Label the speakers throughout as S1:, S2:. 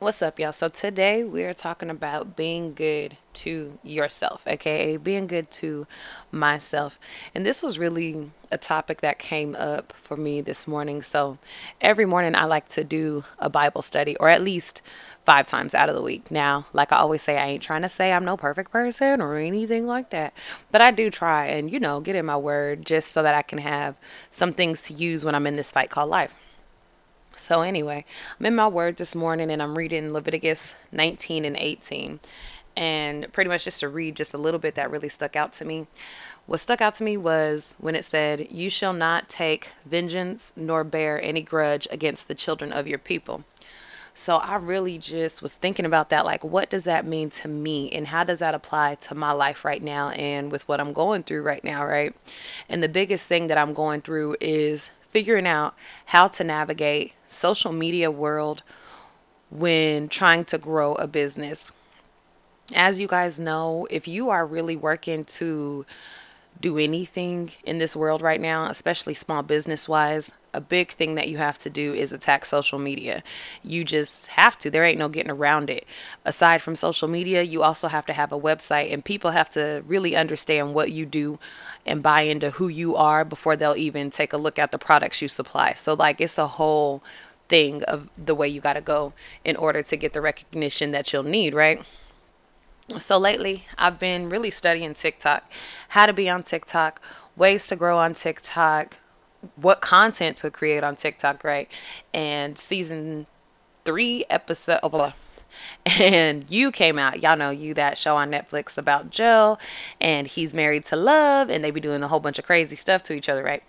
S1: What's up, y'all? So, today we are talking about being good to yourself, aka being good to myself. And this was really a topic that came up for me this morning. So, every morning I like to do a Bible study, or at least five times out of the week. Now, like I always say, I ain't trying to say I'm no perfect person or anything like that, but I do try and, you know, get in my word just so that I can have some things to use when I'm in this fight called life. So, anyway, I'm in my word this morning and I'm reading Leviticus 19 and 18. And pretty much just to read just a little bit that really stuck out to me. What stuck out to me was when it said, You shall not take vengeance nor bear any grudge against the children of your people. So I really just was thinking about that. Like, what does that mean to me? And how does that apply to my life right now and with what I'm going through right now, right? And the biggest thing that I'm going through is figuring out how to navigate social media world when trying to grow a business. As you guys know, if you are really working to do anything in this world right now, especially small business wise, a big thing that you have to do is attack social media. You just have to. There ain't no getting around it. Aside from social media, you also have to have a website, and people have to really understand what you do and buy into who you are before they'll even take a look at the products you supply. So, like, it's a whole thing of the way you got to go in order to get the recognition that you'll need, right? So lately, I've been really studying TikTok, how to be on TikTok, ways to grow on TikTok, what content to create on TikTok, right? And season three episode, oh, blah, and you came out. Y'all know you that show on Netflix about Joe, and he's married to Love, and they be doing a whole bunch of crazy stuff to each other, right?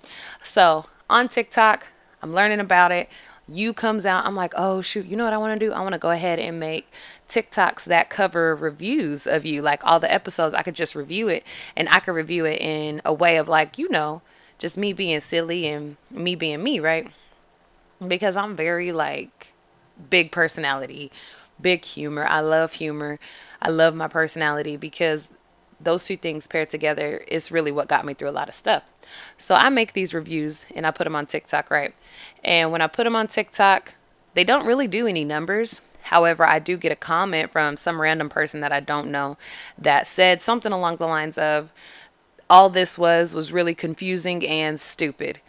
S1: So on TikTok, I'm learning about it you comes out i'm like oh shoot you know what i want to do? I want to go ahead and make tiktoks that cover reviews of you like all the episodes i could just review it. And i could review it in a way of like you know just me being silly and me being me right? Because i'm very like big personality big humor. I love humor. I love my personality because those two things paired together is really what got me through a lot of stuff so I make these reviews and I put them on TikTok, right? And when I put them on TikTok, they don't really do any numbers. However, I do get a comment from some random person that I don't know that said something along the lines of, all this was was really confusing and stupid.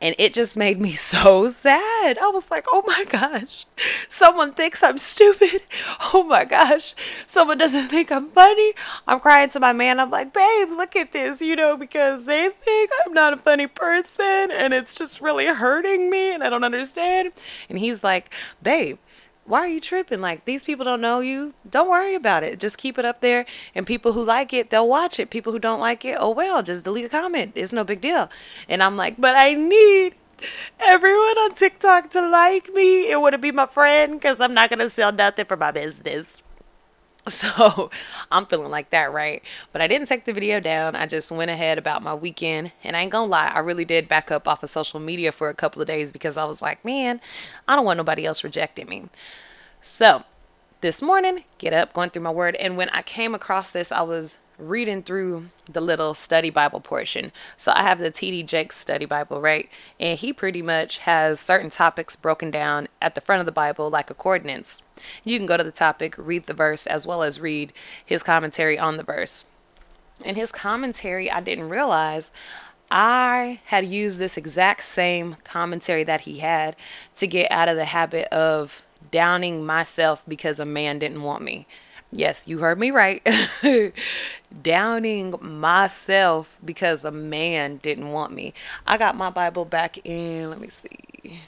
S1: And it just made me so sad. I was like, oh my gosh, someone thinks I'm stupid. Oh my gosh, someone doesn't think I'm funny. I'm crying to my man. I'm like, babe, look at this, you know, because they think I'm not a funny person and it's just really hurting me and I don't understand. And he's like, babe, why are you tripping? Like these people don't know you. Don't worry about it. Just keep it up there. And people who like it, they'll watch it. People who don't like it, oh well, just delete a comment. It's no big deal. And I'm like, but I need everyone on TikTok to like me. It wouldn't be my friend because I'm not gonna sell nothing for my business. So I'm feeling like that, right? But I didn't take the video down. I just went ahead about my weekend. And I ain't gonna lie, I really did back up off of social media for a couple of days because I was like, man, I don't want nobody else rejecting me. So this morning, get up, going through my word. And when I came across this, I was reading through the little study Bible portion. So I have the TD Jakes study Bible, right? And he pretty much has certain topics broken down at the front of the Bible like a coordinates. You can go to the topic, read the verse, as well as read his commentary on the verse. In his commentary, I didn't realize I had used this exact same commentary that he had to get out of the habit of downing myself because a man didn't want me. Yes, you heard me right. Downing myself because a man didn't want me. I got my Bible back in, let me see.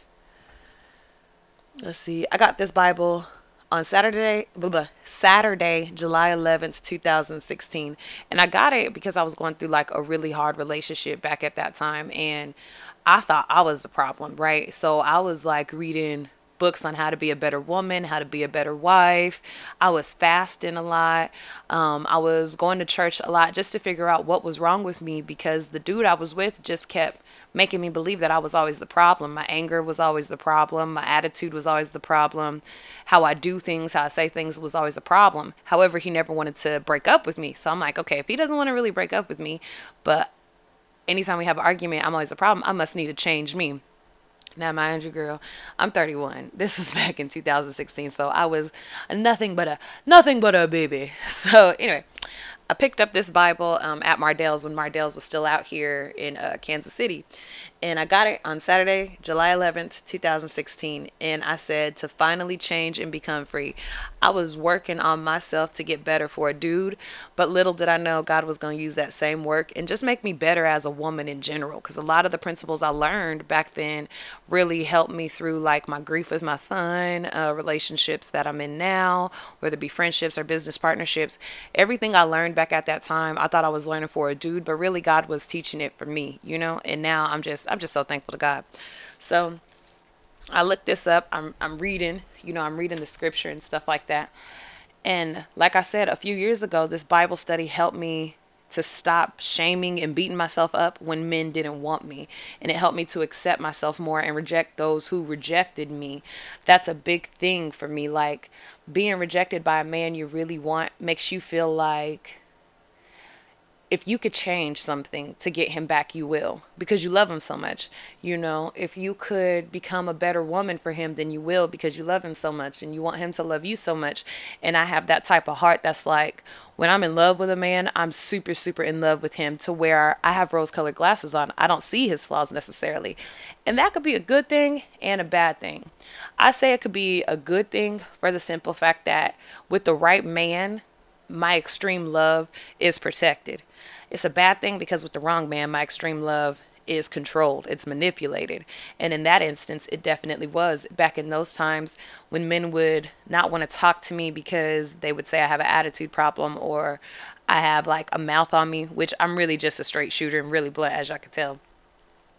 S1: Let's see. I got this Bible on Saturday, blah, blah, Saturday, July 11th, 2016. And I got it because I was going through like a really hard relationship back at that time. And I thought I was the problem, right? So I was like reading books on how to be a better woman, how to be a better wife. I was fasting a lot. Um, I was going to church a lot just to figure out what was wrong with me because the dude I was with just kept making me believe that I was always the problem. My anger was always the problem. My attitude was always the problem. How I do things, how I say things was always the problem. However, he never wanted to break up with me. So I'm like, okay, if he doesn't want to really break up with me, but anytime we have an argument, I'm always the problem, I must need to change me. Now, mind you, girl, I'm 31. This was back in 2016, so I was nothing but a nothing but a baby. So anyway, I picked up this Bible um, at Mardel's when Mardel's was still out here in uh, Kansas City, and I got it on Saturday, July 11th, 2016. And I said to finally change and become free. I was working on myself to get better for a dude, but little did I know God was going to use that same work and just make me better as a woman in general. Because a lot of the principles I learned back then really helped me through like my grief with my son, uh, relationships that I'm in now, whether it be friendships or business partnerships. Everything I learned back at that time, I thought I was learning for a dude, but really God was teaching it for me, you know. And now I'm just I'm just so thankful to God. So I looked this up. I'm I'm reading, you know, I'm reading the scripture and stuff like that. And like I said a few years ago, this Bible study helped me to stop shaming and beating myself up when men didn't want me. And it helped me to accept myself more and reject those who rejected me. That's a big thing for me. Like being rejected by a man you really want makes you feel like if you could change something to get him back, you will because you love him so much. You know, if you could become a better woman for him, then you will because you love him so much and you want him to love you so much. And I have that type of heart that's like, when I'm in love with a man, I'm super, super in love with him to where I have rose colored glasses on. I don't see his flaws necessarily. And that could be a good thing and a bad thing. I say it could be a good thing for the simple fact that with the right man, my extreme love is protected it's a bad thing because with the wrong man, my extreme love is controlled, it's manipulated. And in that instance, it definitely was. Back in those times when men would not want to talk to me because they would say I have an attitude problem or I have like a mouth on me, which I'm really just a straight shooter and really blunt, as y'all can tell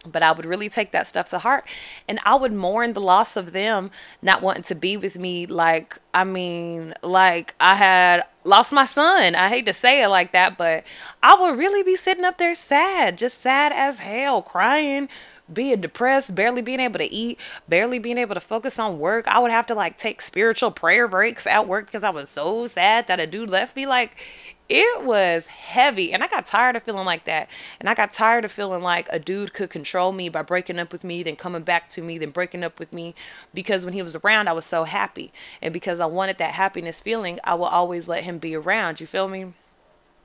S1: but I would really take that stuff to heart and I would mourn the loss of them not wanting to be with me like I mean like I had lost my son. I hate to say it like that, but I would really be sitting up there sad, just sad as hell, crying, being depressed, barely being able to eat, barely being able to focus on work. I would have to like take spiritual prayer breaks at work because I was so sad that a dude left me like it was heavy and i got tired of feeling like that and i got tired of feeling like a dude could control me by breaking up with me then coming back to me then breaking up with me because when he was around i was so happy and because i wanted that happiness feeling i will always let him be around you feel me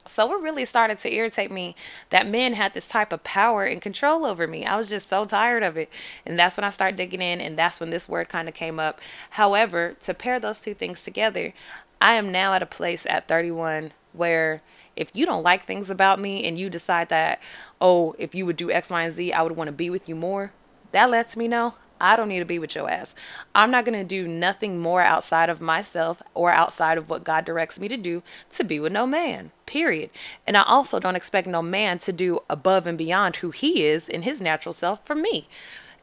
S1: so it really started to irritate me that men had this type of power and control over me. I was just so tired of it. And that's when I started digging in, and that's when this word kind of came up. However, to pair those two things together, I am now at a place at 31 where if you don't like things about me and you decide that, oh, if you would do X, Y, and Z, I would want to be with you more, that lets me know I don't need to be with your ass. I'm not going to do nothing more outside of myself or outside of what God directs me to do to be with no man, period. And I also don't expect no man to do above and beyond who he is in his natural self for me.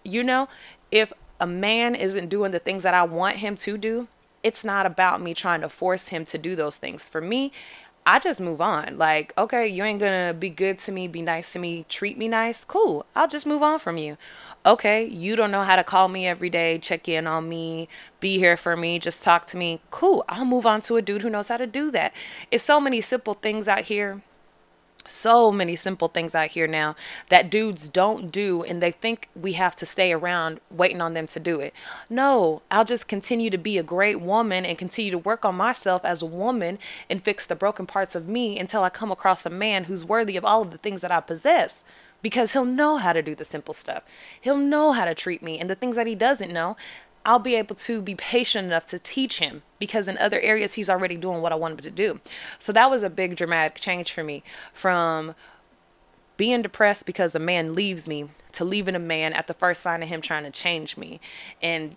S1: You know, if a man isn't doing the things that I want him to do, it's not about me trying to force him to do those things. For me, I just move on. Like, okay, you ain't gonna be good to me, be nice to me, treat me nice. Cool. I'll just move on from you. Okay, you don't know how to call me every day, check in on me, be here for me, just talk to me. Cool. I'll move on to a dude who knows how to do that. It's so many simple things out here so many simple things out here now that dudes don't do and they think we have to stay around waiting on them to do it. No, I'll just continue to be a great woman and continue to work on myself as a woman and fix the broken parts of me until I come across a man who's worthy of all of the things that I possess because he'll know how to do the simple stuff. He'll know how to treat me and the things that he doesn't know, I'll be able to be patient enough to teach him because in other areas he's already doing what I want him to do. So that was a big dramatic change for me from being depressed because a man leaves me to leaving a man at the first sign of him trying to change me. And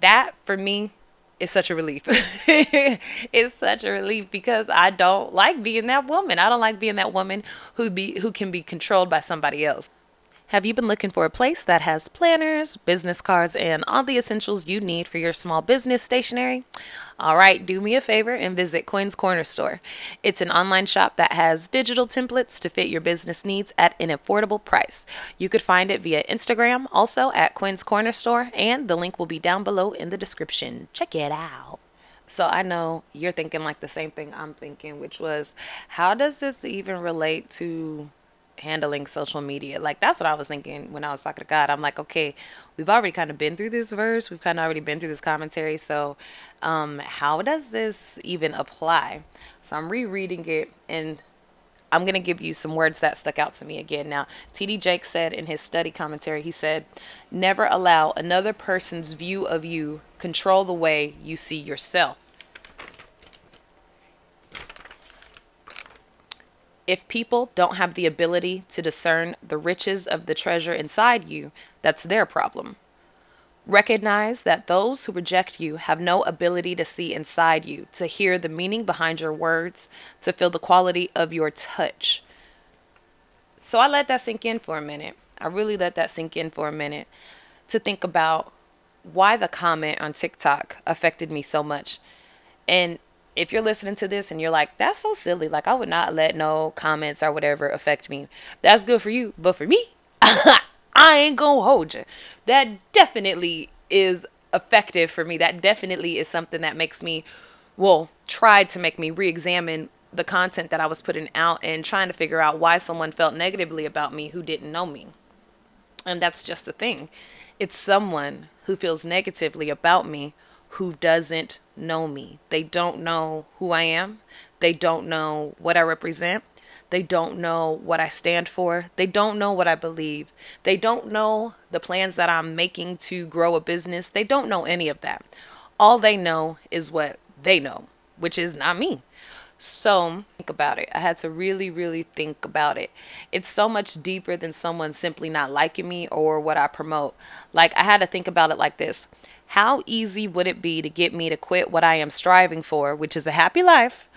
S1: that for me is such a relief. it's such a relief because I don't like being that woman. I don't like being that woman who be who can be controlled by somebody else. Have you been looking for a place that has planners, business cards, and all the essentials you need for your small business stationery? All right, do me a favor and visit Coins Corner Store. It's an online shop that has digital templates to fit your business needs at an affordable price. You could find it via Instagram, also at Coins Corner Store, and the link will be down below in the description. Check it out. So I know you're thinking like the same thing I'm thinking, which was how does this even relate to handling social media. Like that's what I was thinking when I was talking to God. I'm like, okay, we've already kind of been through this verse. We've kind of already been through this commentary. So, um, how does this even apply? So I'm rereading it and I'm going to give you some words that stuck out to me again. Now, T.D. Jake said in his study commentary, he said, Never allow another person's view of you control the way you see yourself. If people don't have the ability to discern the riches of the treasure inside you, that's their problem. Recognize that those who reject you have no ability to see inside you, to hear the meaning behind your words, to feel the quality of your touch. So I let that sink in for a minute. I really let that sink in for a minute to think about why the comment on TikTok affected me so much. And if you're listening to this and you're like, that's so silly, like I would not let no comments or whatever affect me, that's good for you. But for me, I ain't gonna hold you. That definitely is effective for me. That definitely is something that makes me, well, tried to make me re examine the content that I was putting out and trying to figure out why someone felt negatively about me who didn't know me. And that's just the thing. It's someone who feels negatively about me who doesn't know me. They don't know who I am. They don't know what I represent. They don't know what I stand for. They don't know what I believe. They don't know the plans that I'm making to grow a business. They don't know any of that. All they know is what they know, which is not me. So think about it. I had to really, really think about it. It's so much deeper than someone simply not liking me or what I promote. Like, I had to think about it like this How easy would it be to get me to quit what I am striving for, which is a happy life?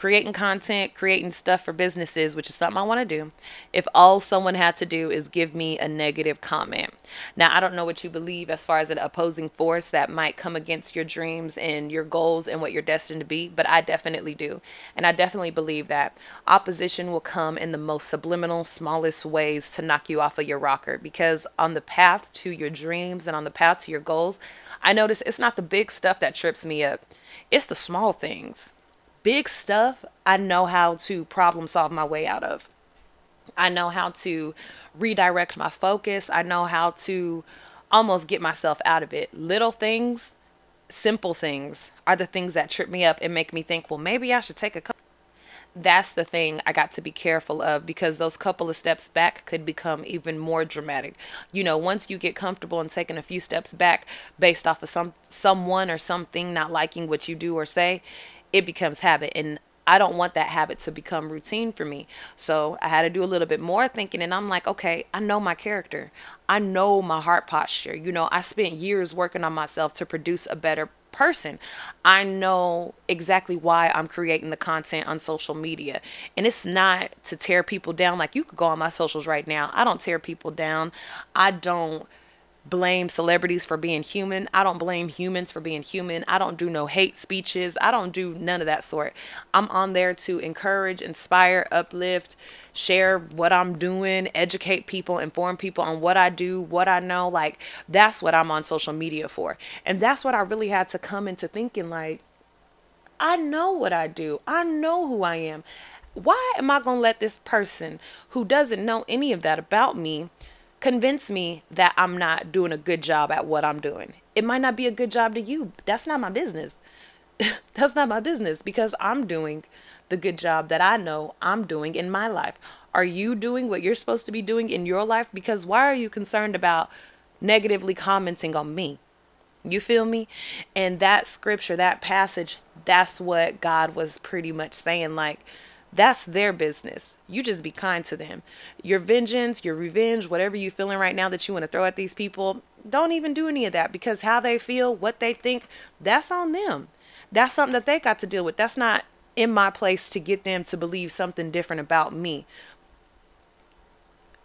S1: Creating content, creating stuff for businesses, which is something I want to do, if all someone had to do is give me a negative comment. Now, I don't know what you believe as far as an opposing force that might come against your dreams and your goals and what you're destined to be, but I definitely do. And I definitely believe that opposition will come in the most subliminal, smallest ways to knock you off of your rocker because on the path to your dreams and on the path to your goals, I notice it's not the big stuff that trips me up. It's the small things big stuff I know how to problem solve my way out of. I know how to redirect my focus. I know how to almost get myself out of it. Little things, simple things are the things that trip me up and make me think, well, maybe I should take a couple. That's the thing I got to be careful of because those couple of steps back could become even more dramatic. You know, once you get comfortable and taking a few steps back based off of some someone or something not liking what you do or say, it becomes habit and I don't want that habit to become routine for me. So I had to do a little bit more thinking and I'm like, okay, I know my character. I know my heart posture. You know, I spent years working on myself to produce a better person. I know exactly why I'm creating the content on social media. And it's not to tear people down. Like you could go on my socials right now. I don't tear people down. I don't blame celebrities for being human. I don't blame humans for being human. I don't do no hate speeches. I don't do none of that sort. I'm on there to encourage, inspire, uplift, share what I'm doing, educate people, inform people on what I do, what I know. Like that's what I'm on social media for. And that's what I really had to come into thinking like I know what I do. I know who I am. Why am I going to let this person who doesn't know any of that about me convince me that I'm not doing a good job at what I'm doing. It might not be a good job to you. That's not my business. That's not my business because I'm doing the good job that I know I'm doing in my life. Are you doing what you're supposed to be doing in your life? Because why are you concerned about negatively commenting on me? You feel me? And that scripture, that passage, that's what God was pretty much saying. Like, that's their business. You just be kind to them. Your vengeance, your revenge, whatever you're feeling right now that you want to throw at these people, don't even do any of that because how they feel, what they think, that's on them. That's something that they got to deal with. That's not in my place to get them to believe something different about me.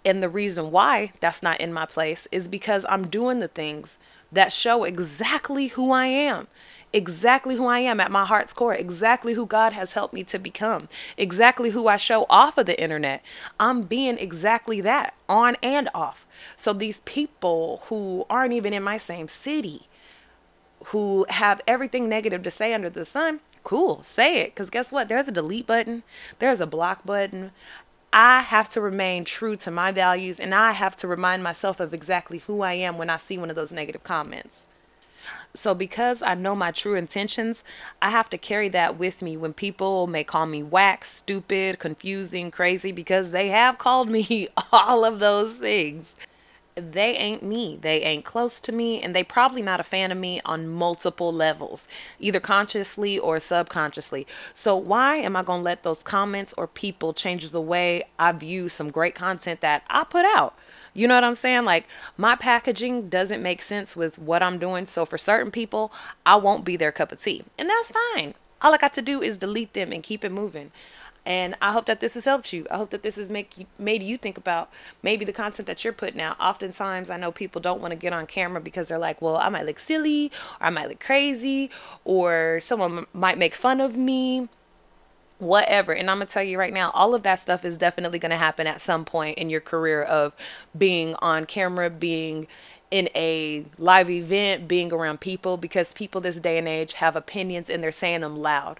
S1: And the reason why that's not in my place is because I'm doing the things that show exactly who I am exactly who I am at my heart's core, exactly who God has helped me to become, exactly who I show off of the internet. I'm being exactly that on and off. So these people who aren't even in my same city, who have everything negative to say under the sun, cool, say it. Because guess what? There's a delete button, there's a block button. I have to remain true to my values and I have to remind myself of exactly who I am when I see one of those negative comments. So, because I know my true intentions, I have to carry that with me when people may call me whack, stupid, confusing, crazy, because they have called me all of those things they ain't me. They ain't close to me, and they probably not a fan of me on multiple levels, either consciously or subconsciously. So why am I gonna let those comments or people change the way I view some great content that I put out? You know what I'm saying? Like my packaging doesn't make sense with what I'm doing. So for certain people, I won't be their cup of tea. And that's fine. All I got to do is delete them and keep it moving. And I hope that this has helped you. I hope that this has make you, made you think about maybe the content that you're putting out. Oftentimes, I know people don't want to get on camera because they're like, well, I might look silly, or I might look crazy, or someone m- might make fun of me whatever. And I'm to tell you right now, all of that stuff is definitely to happen at some point in your career of being on camera, being in a live event, being around people, because people this day and age have opinions and they're saying them loud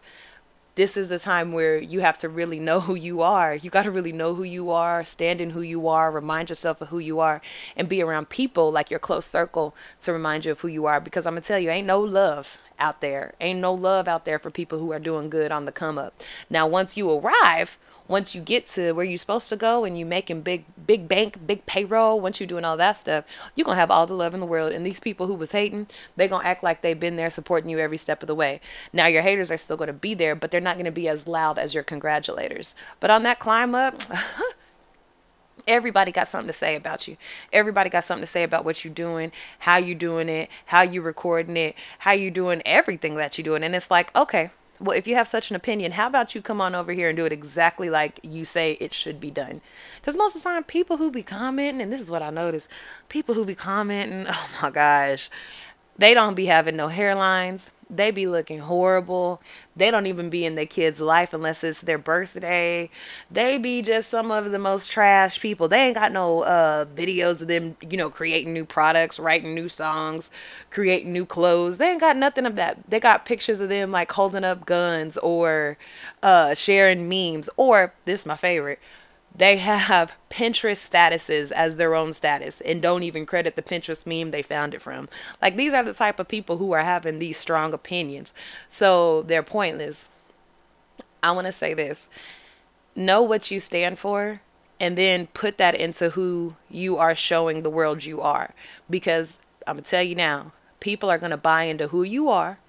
S1: this is the time where you have to really know who you are. You got to really know who you are, stand in who you are, remind yourself of who you are, and be around people like your close circle to remind you of who you are. Because I'm going to tell you, ain't no love out there. Ain't no love out there for people who are doing good on the come up. Now, once you arrive, once you get to where you're supposed to go and you making big big bank big payroll once you're doing all that stuff you're gonna have all the love in the world and these people who was hating they gonna act like they've been there supporting you every step of the way now your haters are still gonna be there but they're not gonna be as loud as your congratulators but on that climb up everybody got something to say about you everybody got something to say about what you're doing how you doing it how you recording it how you doing everything that you're doing and it's like okay well, if you have such an opinion, how about you come on over here and do it exactly like you say it should be done? Because most of the time, people who be commenting, and this is what I notice, people who be commenting, oh my gosh, they don't be having no hairlines. They be looking horrible. They don't even be in their kid's life unless it's their birthday. They be just some of the most trash people. They ain't got no uh, videos of them, you know, creating new products, writing new songs, creating new clothes. They ain't got nothing of that. They got pictures of them like holding up guns or uh, sharing memes. Or, this is my favorite, they have Pinterest statuses as their own status and don't even credit the Pinterest meme they found it from. Like these are the type of people who are having these strong opinions. So they're pointless. I want to say this. Know what you stand for and then put that into who you are showing the world you are because I'm going to tell you now, people are going to buy into who you are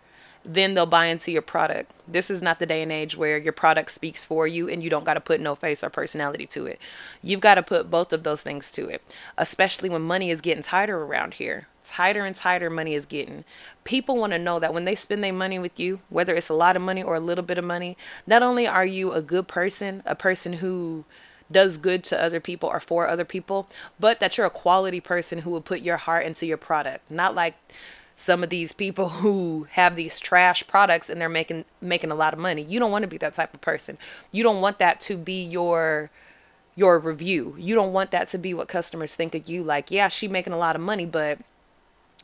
S1: then they'll buy into your product. This is not the day and age where your product speaks for you and you don't got to put no face or personality to it. You've got to put both of those things to it, especially when money is getting tighter around here. Tighter and tighter money is getting. People want to know that when they spend their money with you, whether it's a lot of money or a little bit of money, not only are you a good person, a person who does good to other people or for other people, but that you're a quality person who will put your heart into your product. Not like some of these people who have these trash products and they're making making a lot of money. You don't want to be that type of person. You don't want that to be your your review. You don't want that to be what customers think of you like, yeah, she making a lot of money, but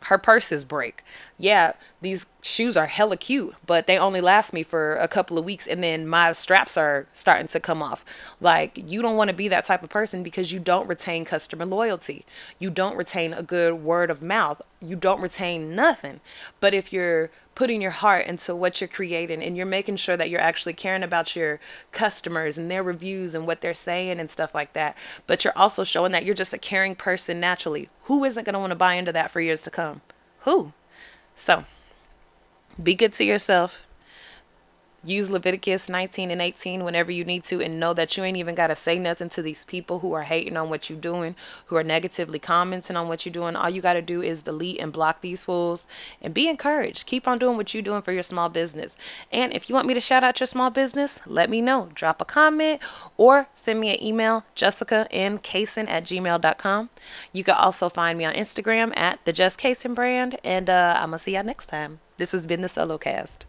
S1: her purses break. Yeah, these shoes are hella cute, but they only last me for a couple of weeks and then my straps are starting to come off. Like, you don't want to be that type of person because you don't retain customer loyalty. You don't retain a good word of mouth. You don't retain nothing. But if you're putting your heart into what you're creating and you're making sure that you're actually caring about your customers and their reviews and what they're saying and stuff like that. But you're also showing that you're just a caring person naturally. Who isn't going to want to buy into that for years to come? Who? So be good to yourself use Leviticus 19 and 18 whenever you need to and know that you ain't even got to say nothing to these people who are hating on what you're doing, who are negatively commenting on what you're doing. All you got to do is delete and block these fools and be encouraged. Keep on doing what you're doing for your small business. And if you want me to shout out your small business, let me know. Drop a comment or send me an email, jessica m Kaysen at gmail.com. You can also find me on Instagram at the Just Kaysen brand. And uh, I'm going to see y'all next time. This has been the Solo Cast.